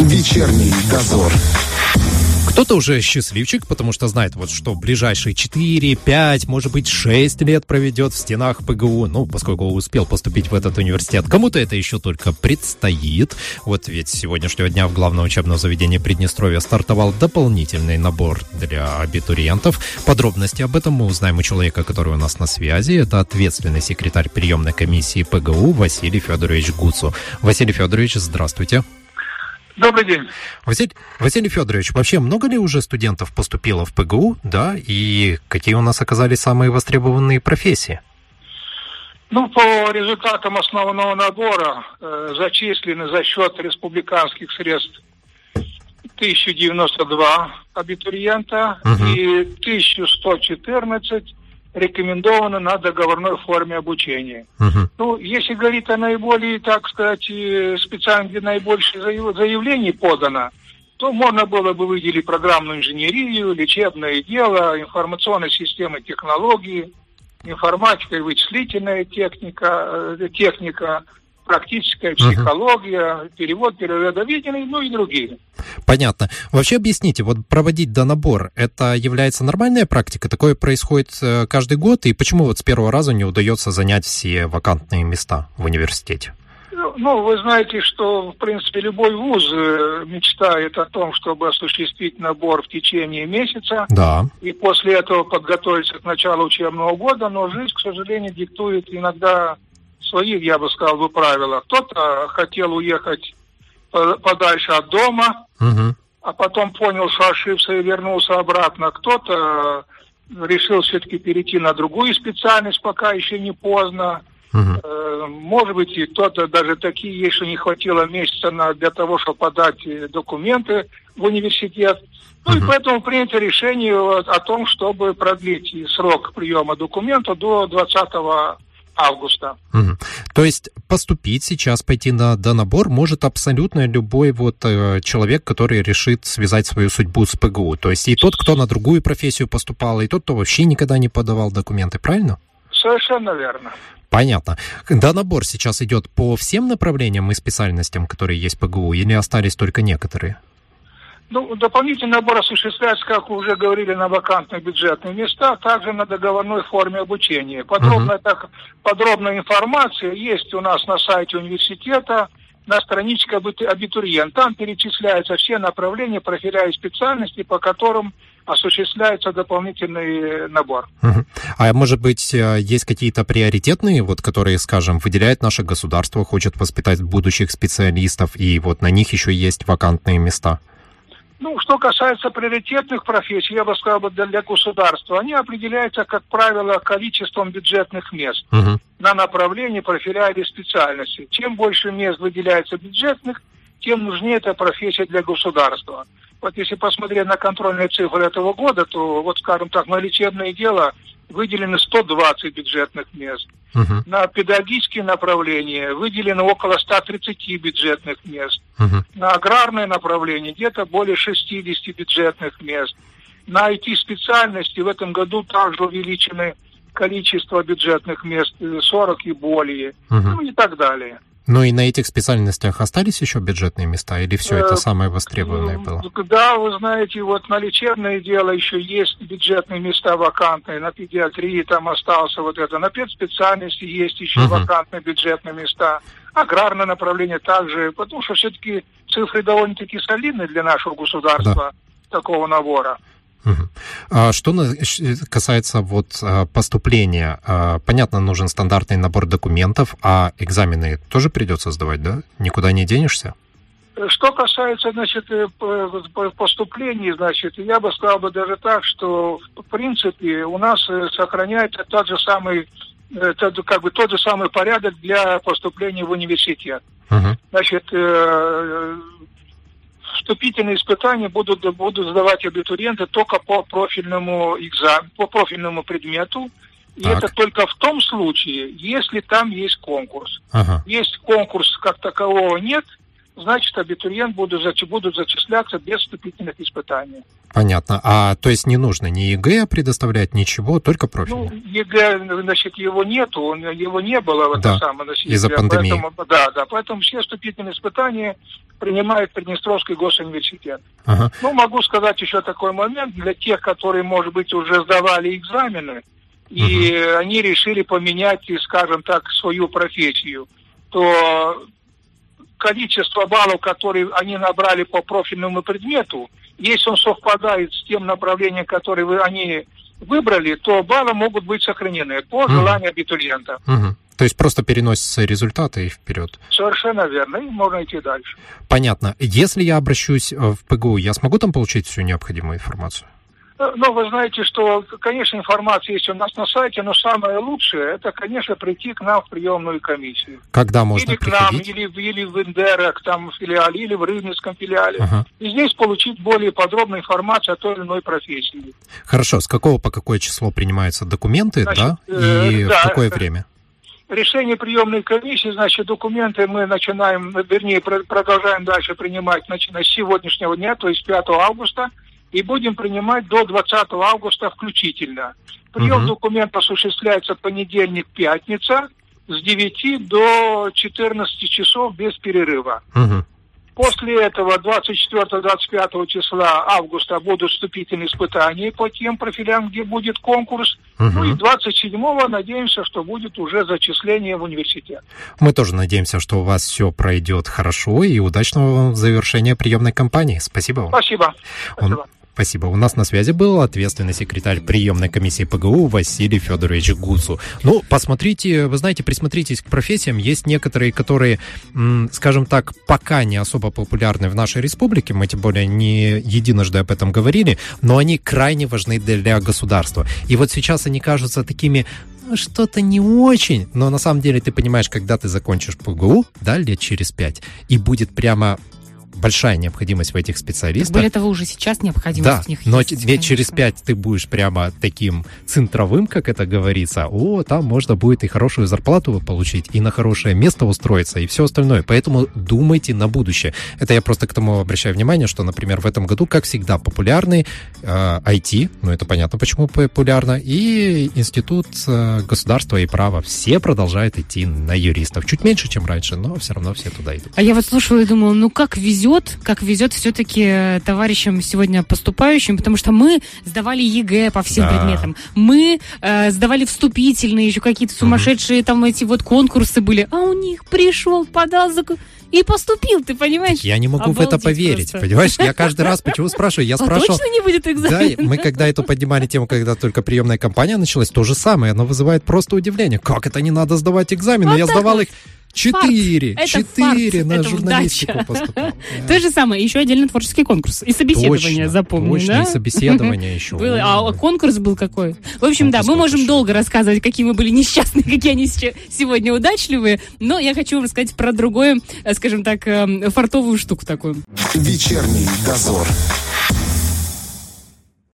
Вечерний дозор. Кто-то уже счастливчик, потому что знает, вот что ближайшие 4, 5, может быть 6 лет проведет в стенах ПГУ, ну, поскольку успел поступить в этот университет. Кому-то это еще только предстоит. Вот ведь с сегодняшнего дня в главном учебном заведении Приднестровья стартовал дополнительный набор для абитуриентов. Подробности об этом мы узнаем у человека, который у нас на связи. Это ответственный секретарь приемной комиссии ПГУ Василий Федорович Гуцу. Василий Федорович, здравствуйте. Добрый день. Василий, Василий Федорович, вообще много ли уже студентов поступило в ПГУ, да, и какие у нас оказались самые востребованные профессии? Ну, по результатам основного набора э, зачислены за счет республиканских средств 1092 абитуриента угу. и 1114 рекомендовано на договорной форме обучения. Uh-huh. Ну, если говорить о наиболее, так сказать, э, специально, где наибольшее заявлений подано, то можно было бы выделить программную инженерию, лечебное дело, информационные системы, технологии, информатика и вычислительная техника, э, техника, практическая психология, угу. перевод, переводоведение, ну и другие. Понятно. Вообще объясните, вот проводить донабор, это является нормальная практика? Такое происходит э, каждый год? И почему вот с первого раза не удается занять все вакантные места в университете? Ну, ну вы знаете, что, в принципе, любой вуз э, мечтает о том, чтобы осуществить набор в течение месяца. Да. И после этого подготовиться к началу учебного года, но жизнь, к сожалению, диктует иногда своих, я бы сказал, бы правила. Кто-то хотел уехать подальше от дома, угу. а потом понял, что ошибся и вернулся обратно. Кто-то решил все-таки перейти на другую специальность, пока еще не поздно. Угу. Может быть, и кто-то даже такие есть, что не хватило месяца на, для того, чтобы подать документы в университет. Ну угу. и поэтому принято решение о том, чтобы продлить срок приема документа до 20 августа. Угу. То есть поступить сейчас, пойти на донабор может абсолютно любой вот э, человек, который решит связать свою судьбу с ПГУ. То есть и тот, кто на другую профессию поступал, и тот, кто вообще никогда не подавал документы, правильно? Совершенно верно. Понятно. Донабор сейчас идет по всем направлениям и специальностям, которые есть в ПГУ, или остались только некоторые? Ну, дополнительный набор осуществляется, как уже говорили, на вакантных бюджетных местах, также на договорной форме обучения. Подробная, uh-huh. так, подробная информация есть у нас на сайте университета, на страничке абитуриент. Там перечисляются все направления, профиля и специальности, по которым осуществляется дополнительный набор. Uh-huh. А может быть, э, есть какие-то приоритетные, вот, которые, скажем, выделяет наше государство, хочет воспитать будущих специалистов, и вот на них еще есть вакантные места? Ну, что касается приоритетных профессий, я бы сказал, для, государства, они определяются, как правило, количеством бюджетных мест uh-huh. на направлении профиля или специальности. Чем больше мест выделяется бюджетных, тем нужнее эта профессия для государства. Вот если посмотреть на контрольные цифры этого года, то, вот скажем так, на лечебное дело выделено 120 бюджетных мест. Uh-huh. На педагогические направления выделено около 130 бюджетных мест. Uh-huh. На аграрное направление где-то более 60 бюджетных мест. На IT-специальности в этом году также увеличены количество бюджетных мест 40 и более, uh-huh. ну и так далее. Ну и на этих специальностях остались еще бюджетные места, или все это э, самое востребованное было? Да, вы знаете, вот на лечебное дело еще есть бюджетные места вакантные, на педиатрии там остался вот это, на специальности есть еще угу. вакантные бюджетные места, аграрное направление также, потому что все-таки цифры довольно-таки солидные для нашего государства да. такого набора. А что касается вот а, поступления, а, понятно, нужен стандартный набор документов, а экзамены тоже придется сдавать, да? Никуда не денешься? Что касается, значит, э, поступлений, значит, я бы сказал бы даже так, что, в принципе, у нас э, сохраняется тот же самый, э, тот, как бы тот же самый порядок для поступления в университет. Uh-huh. Значит, вступительные испытания будут, будут сдавать абитуриенты только по профильному экзамену, по профильному предмету. И так. это только в том случае, если там есть конкурс. Ага. Есть конкурс как такового нет, значит, абитуриент будут, будут зачисляться без вступительных испытаний. Понятно. А то есть не нужно ни ЕГЭ предоставлять, ничего, только профиль? Ну, ЕГЭ, значит, его нету, его не было в этом да, самом из-за пандемии. Поэтому, да, да, поэтому все вступительные испытания принимает Приднестровский госуниверситет. Ага. Ну, могу сказать еще такой момент для тех, которые, может быть, уже сдавали экзамены, и угу. они решили поменять, скажем так, свою профессию, то количество баллов, которые они набрали по профильному предмету, если он совпадает с тем направлением, которое вы, они выбрали, то баллы могут быть сохранены по желанию абитуриента. Угу. То есть просто переносятся результаты и вперед. Совершенно верно, и можно идти дальше. Понятно. Если я обращусь э, в ПГУ, я смогу там получить всю необходимую информацию? Ну, вы знаете, что, конечно, информация есть у нас на сайте, но самое лучшее, это, конечно, прийти к нам в приемную комиссию. Когда можно или приходить? к нам, или, или в Индерах, там, в филиале, или в Рыбинском филиале. Ага. И здесь получить более подробную информацию о той или иной профессии. Хорошо. С какого по какое число принимаются документы, Значит, да? Э, и да, в какое время? Решение приемной комиссии, значит, документы мы начинаем, вернее, продолжаем дальше принимать, начиная с сегодняшнего дня, то есть 5 августа, и будем принимать до 20 августа включительно. Прием угу. документов осуществляется понедельник-пятница с 9 до 14 часов без перерыва. Угу. После этого 24-25 числа августа будут вступительные испытания по тем профилям, где будет конкурс. Угу. Ну и 27-го надеемся, что будет уже зачисление в университет. Мы тоже надеемся, что у вас все пройдет хорошо и удачного завершения приемной кампании. Спасибо вам. Спасибо. Спасибо. Спасибо. У нас на связи был ответственный секретарь приемной комиссии ПГУ Василий Федорович Гуцу. Ну, посмотрите, вы знаете, присмотритесь к профессиям. Есть некоторые, которые, скажем так, пока не особо популярны в нашей республике. Мы тем более не единожды об этом говорили, но они крайне важны для государства. И вот сейчас они кажутся такими ну, что-то не очень, но на самом деле ты понимаешь, когда ты закончишь ПГУ, да, лет через пять, и будет прямо большая необходимость в этих специалистах. Так более того, уже сейчас необходимость да, в них но есть, лет конечно. через пять ты будешь прямо таким центровым, как это говорится, о, там можно будет и хорошую зарплату получить, и на хорошее место устроиться, и все остальное. Поэтому думайте на будущее. Это я просто к тому обращаю внимание, что, например, в этом году, как всегда, популярный э, IT, ну это понятно, почему популярно, и Институт э, государства и права. Все продолжают идти на юристов. Чуть меньше, чем раньше, но все равно все туда идут. А я вот слушала и думала, ну как везет везет, как везет все-таки э, товарищам сегодня поступающим, потому что мы сдавали ЕГЭ по всем да. предметам, мы э, сдавали вступительные, еще какие-то сумасшедшие угу. там эти вот конкурсы были, а у них пришел, подал закон и поступил, ты понимаешь? Я не могу Обалдеть в это поверить, просто. понимаешь? Я каждый раз почему спрашиваю? Я а спрашивал... точно не будет экзамена? Да, мы когда эту поднимали тему, когда только приемная кампания началась, то же самое, оно вызывает просто удивление. Как это не надо сдавать экзамены? Вот Я сдавал вот. их Четыре! Четыре на журналистику поступал. То же самое, еще отдельно творческий конкурс. И собеседование, запомни, точно, да? и собеседование еще. А конкурс был какой? В общем, да, мы можем долго рассказывать, какие мы были несчастные, какие они сегодня удачливые, но я хочу вам рассказать про другое, э, скажем так, эм, фартовую штуку такую. Вечерний дозор.